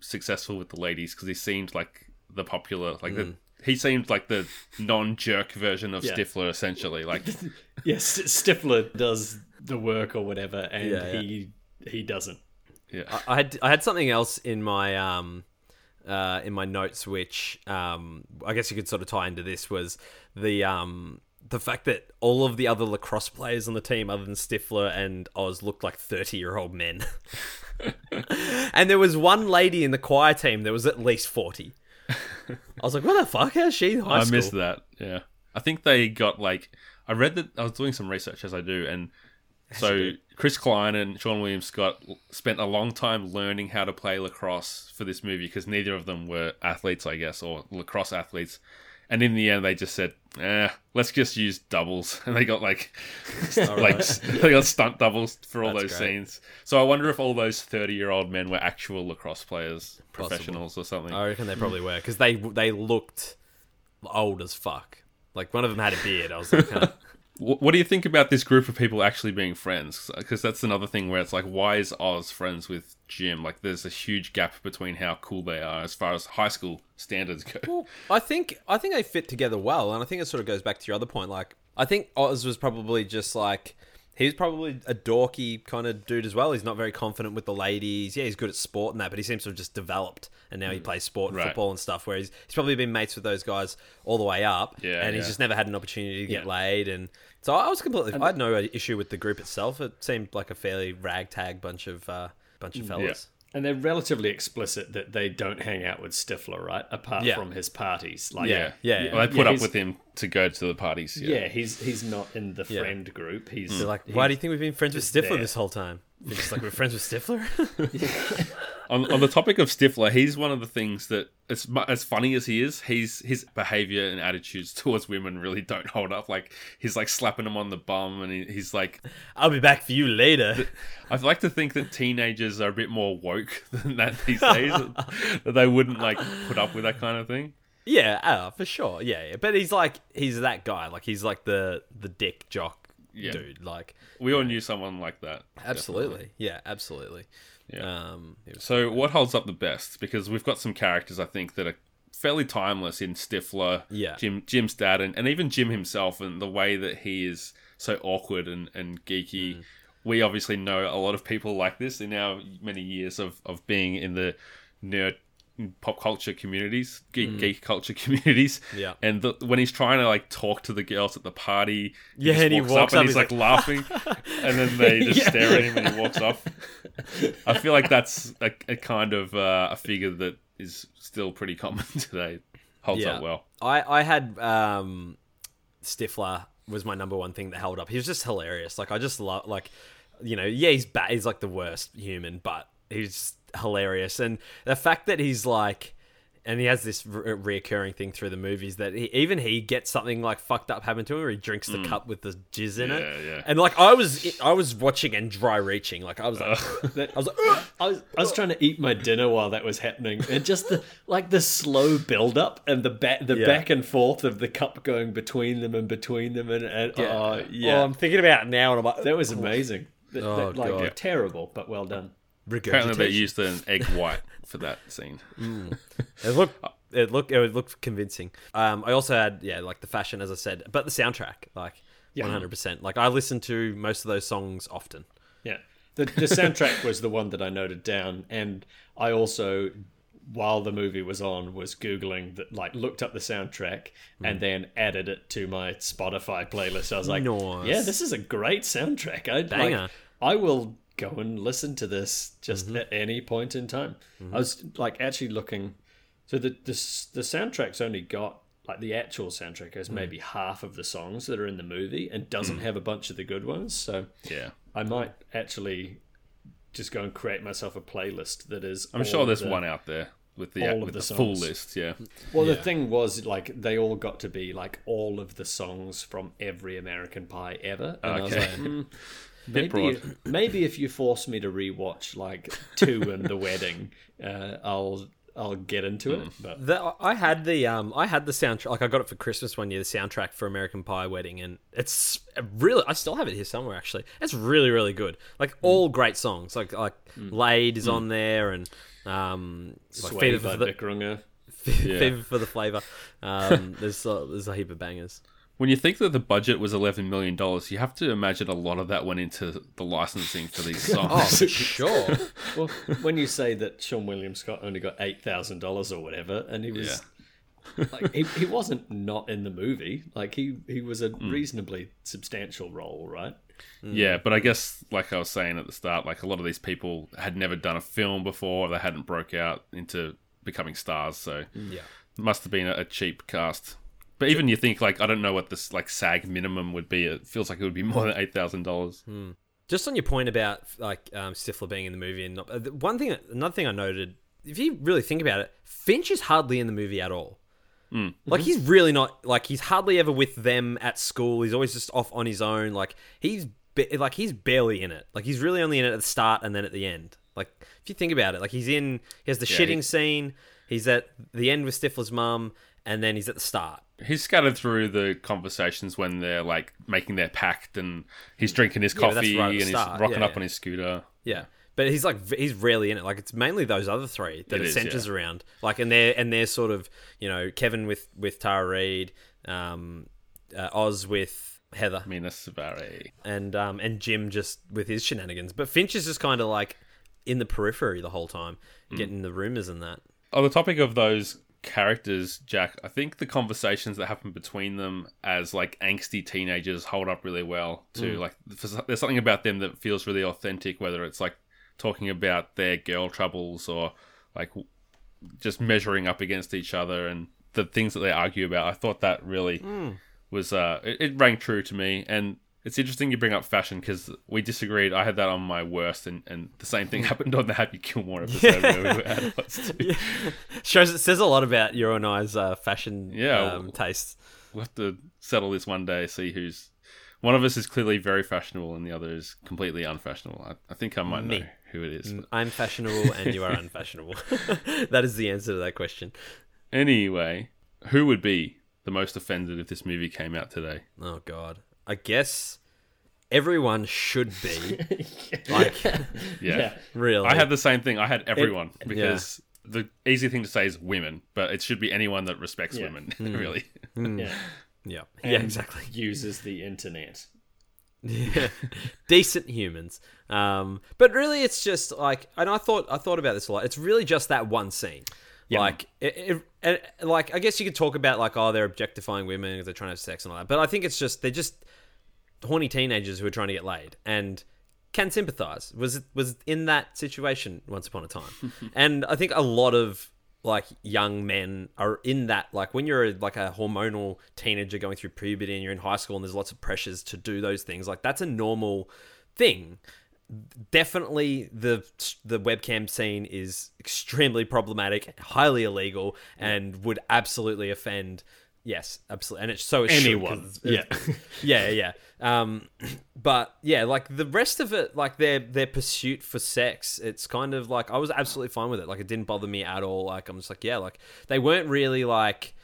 unsuccessful with the ladies because he seemed like the popular like Mm. the he seemed like the non-jerk version of Yeah. Stifler essentially. Like Yes, Stifler does the work or whatever, and Yeah, yeah. he he doesn't. yeah, I, I had I had something else in my um uh in my notes which um I guess you could sort of tie into this was the um the fact that all of the other lacrosse players on the team other than Stifler and Oz looked like 30 year old men. and there was one lady in the choir team that was at least 40. I was like, what the fuck? How's she in high I school? missed that. Yeah, I think they got like I read that I was doing some research as I do, and so Chris Klein and Seann William Scott spent a long time learning how to play lacrosse for this movie because neither of them were athletes, I guess, or lacrosse athletes. And in the end, they just said, "Eh, let's just use doubles," and they got like, like they got stunt doubles for all That's those great. scenes. So I wonder if all those thirty-year-old men were actual lacrosse players, professionals or something. I reckon they probably were because they they looked old as fuck. Like one of them had a beard. I was like, huh. What do you think about this group of people actually being friends? Because that's another thing where it's like, why is Oz friends with Jim? Like, there's a huge gap between how cool they are as far as high school standards go. I think I think they fit together well, and I think it sort of goes back to your other point. Like, I think Oz was probably just like he was probably a dorky kind of dude as well. He's not very confident with the ladies. Yeah, he's good at sport and that, but he seems to have just developed, and now he plays sport and Right. football and stuff. Where he's, he's probably been mates with those guys all the way up, Yeah, and he's just never had an opportunity to get Yeah. laid. And so I was completely, I had no issue with the group itself. It seemed like a fairly ragtag bunch of uh, bunch of fellas. And they're relatively explicit that they don't hang out with Stifler, right? Apart Yeah. from his parties. Like, Yeah, Yeah, yeah. Well, they put Yeah, up with him to go to the parties. yeah, Yeah, he's he's not in the Yeah. friend group. He's They're like, he- why do you think we've been friends with Stifler there. this whole time? You're just like we're friends with Stifler. on, on the topic of Stifler, he's one of the things that, as as funny as he is, he's his behavior and attitudes towards women really don't hold up. Like he's like slapping them on the bum, and he, he's like, I'll be back for you later. I'd like to think that teenagers are a bit more woke than that these days. that they wouldn't like put up with that kind of thing. Yeah, uh, for sure. Yeah, yeah, but he's like he's that guy. Like he's like the the dick jock Yeah. dude. Like We all knew someone like that. absolutely. Yeah, absolutely. Yeah. Um, So, what holds up the best? Because we've got some characters I think that are fairly timeless in Stifler, Yeah. Jim, Jim's dad, and, and even Jim himself, and the way that he is so awkward and, and geeky. Mm. We obviously know a lot of people like this in our many years of, of being in the nerd pop culture communities, geek, geek culture communities. Mm. Yeah. And the, when he's trying to like talk to the girls at the party, Yeah, just and he walks and up, he's, he's like, laughing, and then they just Yeah. stare at him and he walks off. I feel like that's a, a kind of uh, a figure that is still pretty common today. Holds yeah. up well. I I had um, Stifler was my number one thing that held up. He was just hilarious. Like I just love like you know yeah he's bad. He's like the worst human, but he's hilarious. And the fact that he's like. And he has this re- reoccurring thing through the movies that he, even he gets something like fucked up happen to him, where he drinks the cup with the jizz in Mm. Yeah, it. yeah. And like I was, I was watching and dry reaching. Like I was like, that- I was like. I was, I was trying to eat my dinner while that was happening, and just the like the slow build up and the back the Yeah. back and forth of the cup going between them and between them, and, and oh yeah, Oh, I'm thinking about it now, and I'm like, that was amazing. That- Oh, that, like God. terrible, but well done. Apparently, they used an egg white for that scene. Mm. It looked uh, it looked it looked convincing. Um, I also had yeah, like the fashion as I said, but the soundtrack, like one hundred percent. Like I listen to most of those songs often. Yeah. The, the soundtrack was the one that I noted down, and I also, while the movie was on, was googling that, like, looked up the soundtrack and mm. then added it to my Spotify playlist. I was like, Nice. yeah, this is a great soundtrack. I Banger. like, I will go and listen to this just mm-hmm. at any point in time. Mm-hmm. I was like actually looking. So the the the soundtrack's only got like the actual soundtrack has mm. maybe half of the songs that are in the movie and doesn't mm. have a bunch of the good ones. So Yeah. I might actually just go and create myself a playlist that is. I'm sure there's the- one out there with the all of with the the, full list. Yeah. Well, the thing was, like, they all got to be like all of the songs from every American Pie ever, and I was Okay. like, Bit hmm, maybe, broad. maybe if you force me to rewatch like two and the wedding, uh, I'll I'll get into it. But The, I had the um I had the soundtrack like I got it for Christmas one year the soundtrack for American Pie Wedding and it's really I still have it here somewhere actually. It's really really good. Like all great songs. Like like Laid is on there and um like Sway Fever for the Bic Runga. Fever for the flavor. Um there's uh, there's a heap of bangers When you think that the budget was eleven million dollars, you have to imagine a lot of that went into the licensing for these songs. oh for sure Well, when you say that Seann William Scott only got eight thousand dollars or whatever, and he was like he, he wasn't not in the movie, like he he was a hmm. reasonably substantial role, right? Yeah, but I guess, like I was saying at the start, like a lot of these people had never done a film before, they hadn't broke out into becoming stars, so yeah must have been a cheap cast. But even you think, like, I don't know what this like SAG minimum would be. It feels like it would be more than eight thousand dollars. just on your point about like um, Stifler being in the movie and not, uh, the one thing, another thing I noted, if you really think about it, Finch is hardly in the movie at all. Like he's really not like he's hardly ever with them at school. He's always just off on his own. Like he's ba- like he's barely in it. Like he's really only in it at the start and then at the end. Like if you think about it, like he's in he has the Yeah, shitting he- scene. He's at the end with Stifler's mum, and then he's at the start. He's scattered through the conversations when they're like making their pact, and he's drinking his Yeah, coffee right and he's rocking yeah, up yeah. on his scooter. Yeah. But he's like he's rarely in it. Like it's mainly those other three that It it, centers yeah. around. Like and they're and they're sort of you know Kevin with with Tara Reid, um, uh, Oz with Heather, Mena Suvari. and um and Jim just with his shenanigans. But Finch is just kind of like in the periphery the whole time, Mm. getting the rumors and that. On the topic of those characters, Jack, I think the conversations that happen between them as like angsty teenagers hold up really well too. Like there's something about them that feels really authentic, whether it's like talking about their girl troubles or like just measuring up against each other and the things that they argue about. I thought that really was uh it, it rang true to me and it's interesting you bring up fashion because we disagreed. I had that on my worst, and, and the same thing happened on the Happy Gilmore episode where we were adults too. Shows it says a lot about your and I's uh, fashion Yeah. um, tastes. We'll have to settle this one day. See who's one of us is clearly very fashionable, and the other is completely unfashionable. I, I think I might Me. know who it is. I'm fashionable and you are unfashionable. that is the answer to that question. Anyway, who would be the most offended if this movie came out today? Oh God, I guess everyone should be like Yeah, Yeah. really. I had the same thing. I had everyone because the easy thing to say is women, but it should be anyone that respects Yeah. women. really. Yeah. yeah, And yeah, exactly. Uses the internet. Yeah. decent humans. Um, but really, it's just like, and I thought I thought about this a lot. It's really just that one scene. Like, it, it, it, like I guess you could talk about like, oh, they're objectifying women because they're trying to have sex and all that. But I think it's just they're just horny teenagers who are trying to get laid and can sympathize. Was was in that situation once upon a time, and I think a lot of like young men are in that like when you're like a hormonal teenager going through puberty and you're in high school and there's lots of pressures to do those things like that's a normal thing definitely the the webcam scene is extremely problematic highly illegal and would absolutely offend yes absolutely and it's so it Anyone. Yeah. yeah, yeah. Um, but yeah, like the rest of it, like their their pursuit for sex, it's kind of like I was absolutely fine with it. Like it didn't bother me at all. Like I'm just like, yeah, like they weren't really like.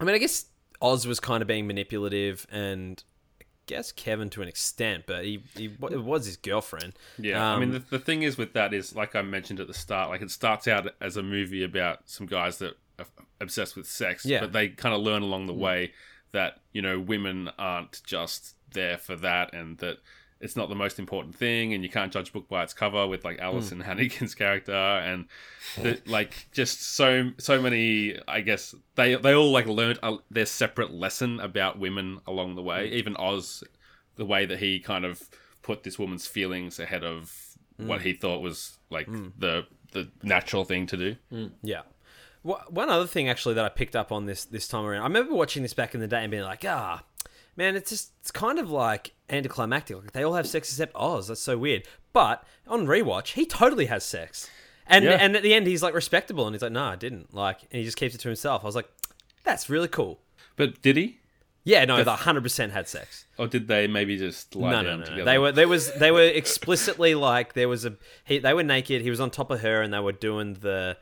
I mean, I guess Oz was kind of being manipulative, and guess Kevin to an extent, but he, he it was his girlfriend. Yeah, I Um, mean, the, the thing is with that is, like I mentioned at the start, like it starts out as a movie about some guys that are obsessed with sex, Yeah. but they kind of learn along the way that, you know, women aren't just there for that and that it's not the most important thing and you can't judge book by its cover with like hmm. Alyson Hannigan's character and the, like just so so many I guess they they all like learned a, their separate lesson about women along the way. Hmm. Even Oz the way that he kind of put this woman's feelings ahead of what hmm. he thought was like the the natural thing to do. Yeah. Wha- One other thing actually that I picked up on this this time around, I remember watching this back in the day and being like, ah, man, it's just it's kind of like anticlimactic. Like they all have sex except Oz. That's so weird. But on rewatch, he totally has sex, and Yeah. and at the end he's like respectable, and he's like, no, I didn't. Like, and he just keeps it to himself. I was like, that's really cool. But did he? Yeah, no, the hundred percent had sex. Or did they maybe just lie No, down no, no, together? no. They were there was they were explicitly like there was a he, they were naked. He was on top of her, and they were doing the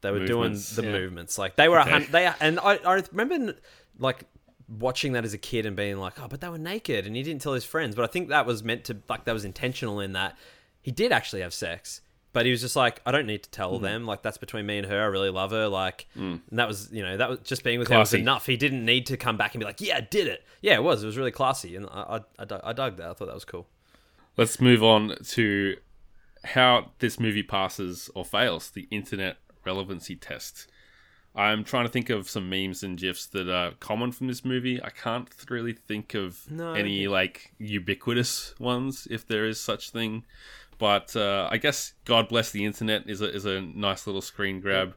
they were Movements, doing the yeah. movements. Like they were a Okay. hun- they and I I remember like watching that as a kid and being like, oh, but they were naked, and he didn't tell his friends. But I think that was meant to like that was intentional in that he did actually have sex. But he was just like, I don't need to tell hmm. them. Like that's between me and her. I really love her. Like, hmm. and that was, you know, that was just being with her was enough. He didn't need to come back and be like, yeah, I did it. Yeah, it was. It was really classy, and I, I, I, dug- I dug that. I thought that was cool. Let's move on to how this movie passes or fails the internet relevancy test. I'm trying to think of some memes and gifs that are common from this movie. I can't really think of No, any like ubiquitous ones, if there is such thing. But uh, I guess "God bless the internet" is a is a nice little screen grab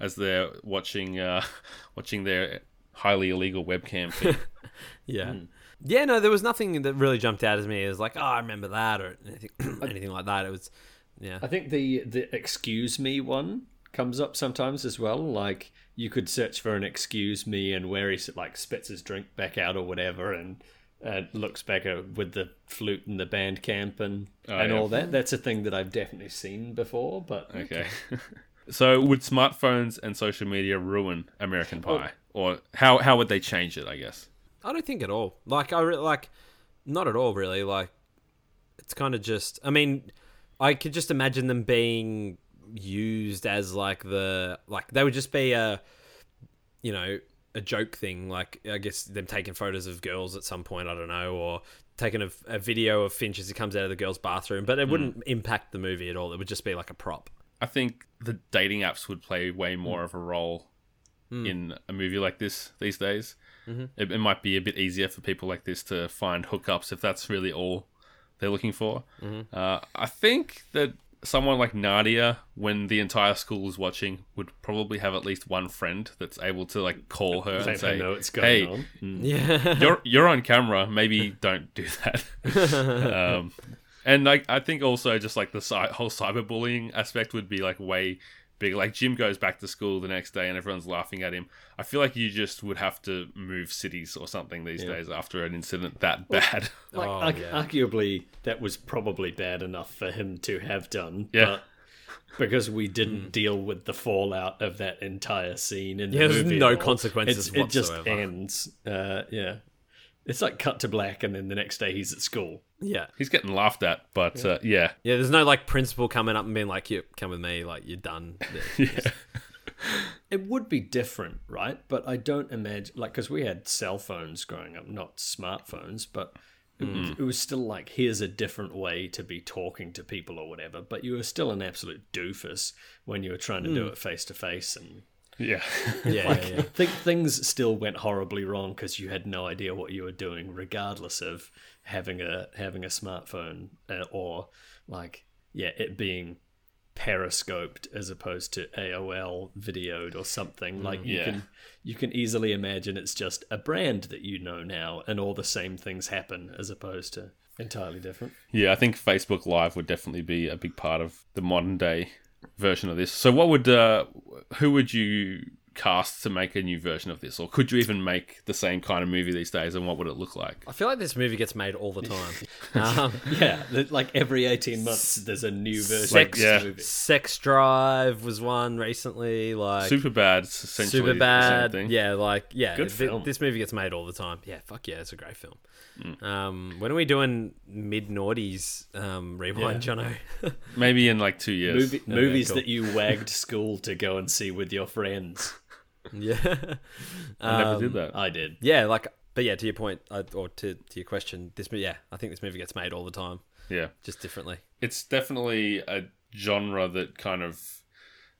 as they're watching uh, watching their highly illegal webcam feed. Yeah. Yeah, no, there was nothing that really jumped out at me as like, oh, I remember that or anything, anything like that. It was, yeah. I think the the excuse me one comes up sometimes as well. Like you could search for an excuse me and where he like spits his drink back out or whatever and uh, looks back at, with the flute and the band camp and Oh, and yeah. all that. That's a thing that I've definitely seen before. But Okay. so would smartphones and social media ruin American Pie, or how how would they change it? I guess. I don't think at all. Like I re- like, not at all really. Like, it's kind of just. I mean, I could just imagine them being used as like the like they would just be a, you know, a joke thing. Like I guess them taking photos of girls at some point. I don't know, or taking a, a video of Finch as he comes out of the girl's bathroom. But it wouldn't impact the movie at all. It would just be like a prop. I think the dating apps would play way more of a role Hmm. in a movie like this these days. Mm-hmm. It, it might be a bit easier for people like this to find hookups if that's really all they're looking for. Mm-hmm. Uh, I think that someone like Nadia, when the entire school is watching, would probably have at least one friend that's able to like call her let and say, know what's going "Hey, on. Mm. Yeah. you're you're on camera. Maybe don't do that. um, and like I think also just like the cy- whole cyberbullying aspect would be like way bigger. Like Jim goes back to school the next day and everyone's laughing at him. I feel like you just would have to move cities or something these days after an incident that bad. Like, Oh, argu- yeah. arguably, that was probably bad enough for him to have done. Yeah. But because we didn't deal with the fallout of that entire scene in the Yeah, there's movie no at all, consequences it's- It just ends. Uh, yeah. It's like cut to black, and then the next day he's at school. yeah. He's getting laughed at, but yeah, uh, yeah. Yeah, there's no like principal coming up and being like, "You come with me, like you're done." yeah. It would be different, right? But I don't imagine, like, because we had cell phones growing up, not smartphones, but it, was, it was still like, here's a different way to be talking to people or whatever. But you were still an absolute doofus when you were trying to do it face to face. And yeah. yeah, yeah, yeah. I think things still went horribly wrong because you had no idea what you were doing, regardless of having a having a smartphone uh, or like yeah, it being periscoped as opposed to AOL videoed or something. Like you yeah. can you can easily imagine it's just a brand that you know now, and all the same things happen as opposed to entirely different. Yeah, I think Facebook Live would definitely be a big part of the modern day version of this. So, what would uh, who would you cast to make a new version of this, or could you even make the same kind of movie these days? And what would it look like? I feel like this movie gets made all the time. um, Yeah, like every eighteen months, there's a new version this yeah. movie. Sex Drive was one recently. Like Super bad, essentially Super bad. Yeah, like yeah. Good thi- film. This movie gets made all the time. Yeah, fuck yeah, it's a great film. Mm. Um, when are we doing mid noughties um, rewind, Jono? Maybe in like two years. Movie, movies cool. that you wagged school to go and see with your friends. yeah, I never Um, did that. I did. yeah. Like, but yeah, to your point, uh, or to to your question, this mo- yeah, I think this movie gets made all the time, yeah, just differently. it's definitely a genre that kind of.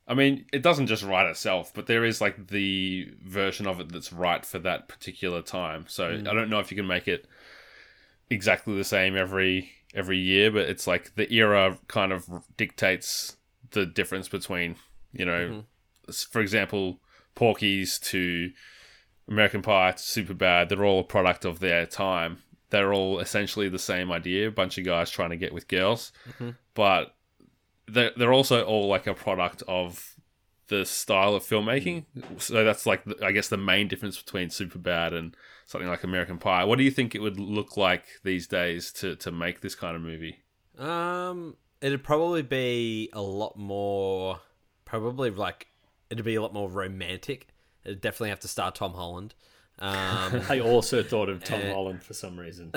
I mean, it doesn't just write itself, but there is like the version of it that's right for that particular time. So I don't know if you can make it exactly the same every every year, but it's like the era kind of dictates the difference between you know, mm-hmm. s- for example, Porky's to American Pie to Super Bad. They're all a product of their time. They're all essentially the same idea. A bunch of guys trying to get with girls, mm-hmm. but they're, they're also all like a product of the style of filmmaking. Mm. So that's like, the, I guess, the main difference between Superbad and something like American Pie. What do you think it would look like these days to, to make this kind of movie? Um, it'd probably be a lot more, probably like it'd be a lot more romantic. It'd definitely have to star Tom Holland. Um, I also thought of Tom Uh, Holland for some reason.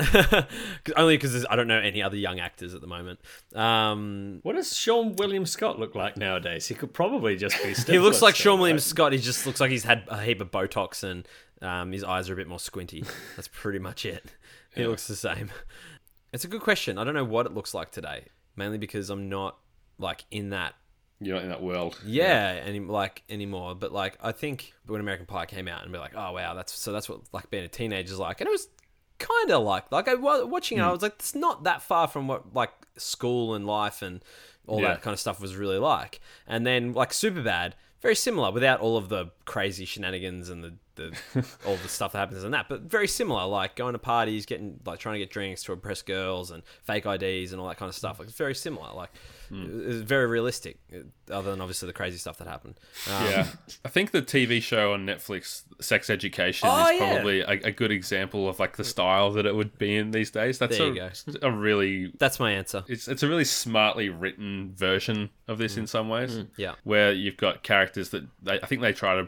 only because I don't know any other young actors at the moment. Um, What does Seann William Scott look like nowadays? He could probably just be. he looks like Seann William? Scott. He just looks like he's had a heap of Botox and um, his eyes are a bit more squinty. That's pretty much it. He looks the same. It's a good question. I don't know what it looks like today, mainly because I'm not like in that You're not in that world. yeah, any like anymore. But like I think when American Pie came out and be like, oh wow, that's so that's what like being a teenager is like, and it was kind of like like I was watching it, I was like, it's not that far from what like school and life and all Yeah. that kind of stuff was really like. And then like Super Bad, very similar without all of the crazy shenanigans and the the all the stuff that happens in that, but very similar. Like going to parties, getting like trying to get drinks to impress girls and fake IDs and all that kind of stuff. Like it's very similar. Like it's very realistic. uh, Other than obviously the crazy stuff that happened. Um, Yeah, I think the TV show on Netflix, Sex Education, Oh, is yeah. probably a, a good example of like the style that it would be in these days. That's There a, a really that's my answer. it's it's a really smartly written version of this in some ways. Yeah. where you've got characters that they, I think they try to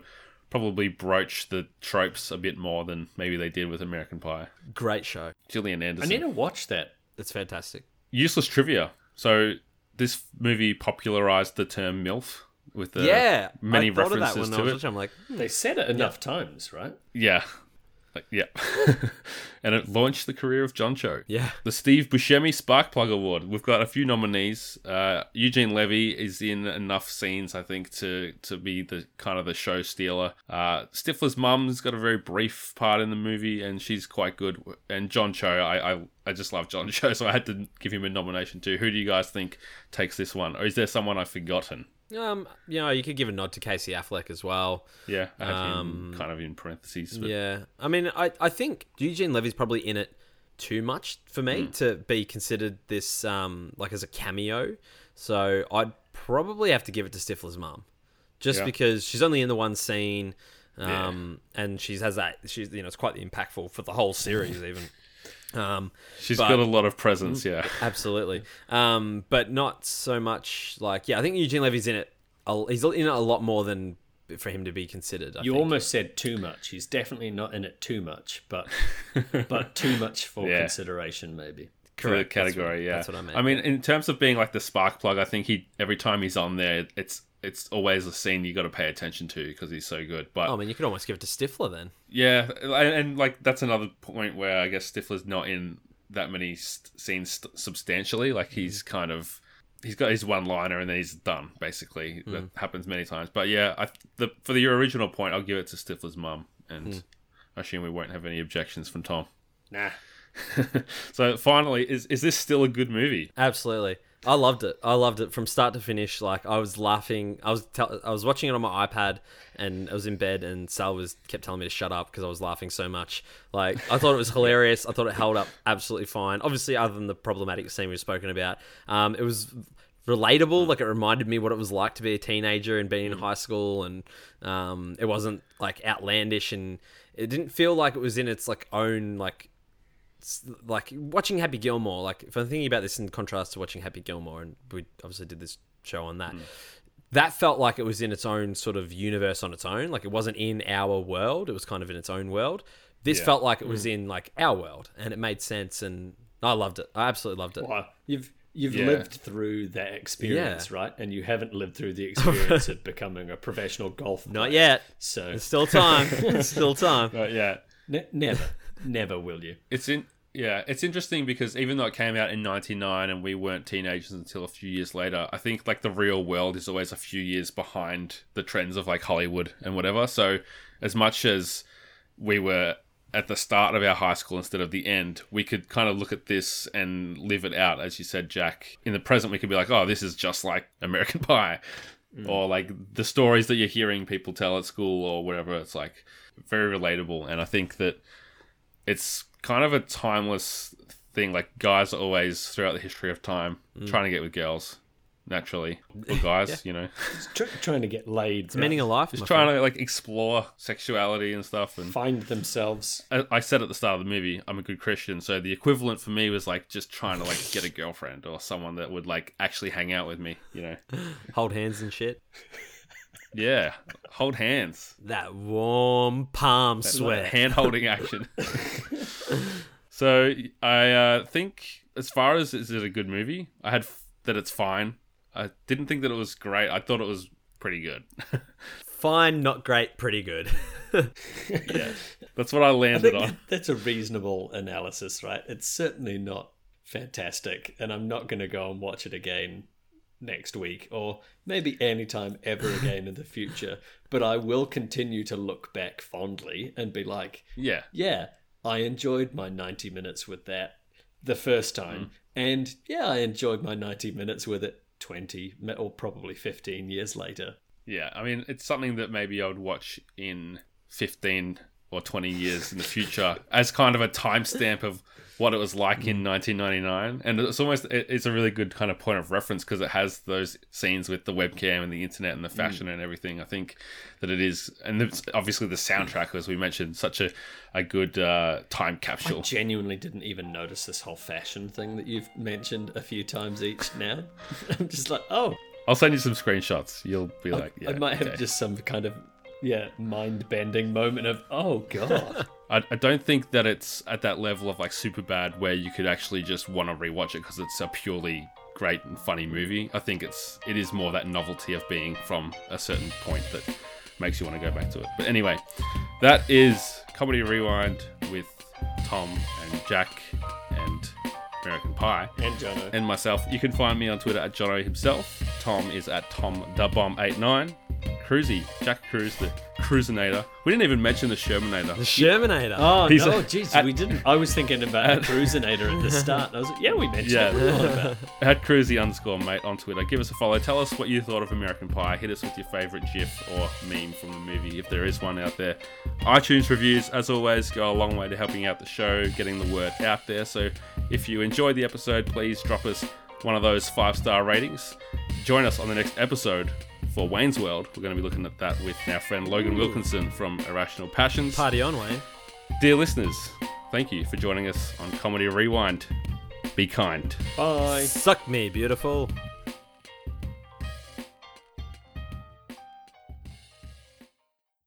probably broach the tropes a bit more than maybe they did with American Pie. Great show. Gillian Anderson. I Anderson. need to watch that. That's fantastic. Useless trivia. So this movie popularized the term MILF with the yeah, many I thought of that references when I to was it. watching. I'm like, hmm, They said it enough times, right? Yeah. Like, yeah. and it launched the career of John Cho. yeah, The Steve Buscemi Sparkplug Award. We've got a few nominees. Uh, Eugene Levy is in enough scenes, I think, to to be the kind of the show stealer. Uh, Stifler's mum's got a very brief part in the movie, and she's quite good. And John Cho, I, I I just love John Cho, so I had to give him a nomination too. Who do you guys think takes this one, or is there someone I've forgotten? Um, you know, you could give a nod to Casey Affleck as well. Yeah, I have him kind of in parentheses. But Yeah, I mean, I, I think Eugene Levy's probably in it too much for me to be considered this um like as a cameo. So I'd probably have to give it to Stifler's mom, just Yeah. because she's only in the one scene, um, and she has that she's you know it's quite impactful for the whole series even. Um, she's but- got a lot of presence. Yeah. Absolutely. Um, but not so much like yeah. I think Eugene Levy's in it. a- He's in it a lot more than for him to be considered. I You think. almost said too much. He's definitely not in it too much, but but too much for Yeah. consideration, maybe. for the Correct, that's category. what- yeah, that's what I mean. I mean, in terms of being like the spark plug, I think he every time he's on there, it's it's always a scene you got to pay attention to because he's so good. But Oh man, you could almost give it to Stifler then. yeah, and, and like that's another point where I guess Stifler's not in that many st- scenes st- substantially. Like he's mm-hmm. kind of he's got his one liner and then he's done basically. That mm. happens many times. But yeah, I, the for the original point, I'll give it to Stifler's mum, and hmm. I assume we won't have any objections from Tom. Nah. so finally, is is this still a good movie? Absolutely. I loved it. I loved it from start to finish. Like I was laughing. I was tell I was watching it on my iPad, and I was in bed, and Sal was kept telling me to shut up because I was laughing so much. Like I thought it was hilarious. I thought it held up absolutely fine. Obviously, other than the problematic scene we've spoken about, um, it was relatable. Like it reminded me what it was like to be a teenager and being in high school, and um, it wasn't like outlandish, and it didn't feel like it was in its like own like like watching Happy Gilmore, like if I'm thinking about this in contrast to watching Happy Gilmore, and we obviously did this show on that, hmm. that felt like it was in its own sort of universe on its own. Like it wasn't in our world; it was kind of in its own world. This Yeah. felt like it was hmm. in like our world, and it made sense. And I loved it. I absolutely loved it. Well, you've you've Yeah. lived through that experience, Yeah. right? And you haven't lived through the experience of becoming a professional golf. Not yet. So There's still time. There's still time. But yeah, ne- never, never will you. It's in yeah, it's interesting because even though it came out in '99 and we weren't teenagers until a few years later, I think like the real world is always a few years behind the trends of like Hollywood and whatever. So as much as we were at the start of our high school instead of the end, we could kind of look at this and live it out, as you said, Jack. In the present, we could be like, "Oh, this is just like American Pie," mm. or like the stories that you're hearing people tell at school or whatever. It's like very relatable, and I think that it's kind of a timeless thing. Like guys are always throughout the history of time mm. trying to get with girls naturally, or guys, you know, Tr- trying to get laid, It's meaning of life. just trying friend. to like explore sexuality and stuff. And find themselves. I I said at the start of the movie, I'm a good Christian, so the equivalent for me was like just trying to like get a girlfriend or someone that would like actually hang out with me, you know. hold hands and shit. Yeah, hold hands. That warm palm sweat. hand holding action. so I uh, think, as far as is it a good movie, I had f- that it's fine. I didn't think that it was great. I thought it was pretty good. Fine, not great, pretty good. yeah, that's what I I landed think on. that's a reasonable analysis, right? It's certainly not fantastic, and I'm not going to go and watch it again next week or maybe anytime ever again in the future. But I will continue to look back fondly and be like, Yeah, yeah, I enjoyed my 90 minutes with that the first time. Mm. And yeah, I enjoyed my 90 minutes with it 20 or probably 15 years later. yeah. I mean, it's something that maybe I would watch in 15 or 20 years in the future as kind of a timestamp of what it was like in 1999 and it's almost it's a really good kind of point of reference because it has those scenes with the webcam and the internet and the fashion and everything. I think that it is and it's obviously the soundtrack as we mentioned such a, a good uh, time capsule. I Genuinely didn't even notice this whole fashion thing that you've mentioned a few times each now. I'm just like, oh, i'll send you some screenshots. You'll be like yeah I might have okay. just some kind of yeah mind bending moment of oh god. I, I don't think that it's at that level of like super bad where you could actually just want to rewatch it because it's a purely great and funny movie. I think it's it is more that novelty of being from a certain point that makes you want to go back to it. But anyway, that is comedy rewind with Tom and Jack and American Pie and Jono. and myself. You can find me on Twitter at Jono himself. Tom is at Tom the Bomb89. Cruzy, Jack Cruz, the Cruisinator. We didn't even mention the Shermanator. The Shermanator. Oh He's no, a- jeez, at- we didn't. I was thinking about the Cruisinator at the start. I was like, yeah, we mentioned Yeah. it. What are you on about? at Cruzy underscore mate on Twitter. Give us a follow. Tell us what you thought of American Pie. Hit us with your favorite GIF or meme from the movie, if there is one out there. iTunes reviews, as always, go a long way to helping out the show, getting the word out there. So if you enjoyed the episode, please drop us one of those five star ratings. Join us on the next episode for Wayne's World. We're going to be looking at that with our friend Logan Wilkinson from Irrational Passions. Party on, Wayne. Dear listeners, thank you for joining us on Comedy Rewind. Be kind. Bye. Suck me, beautiful.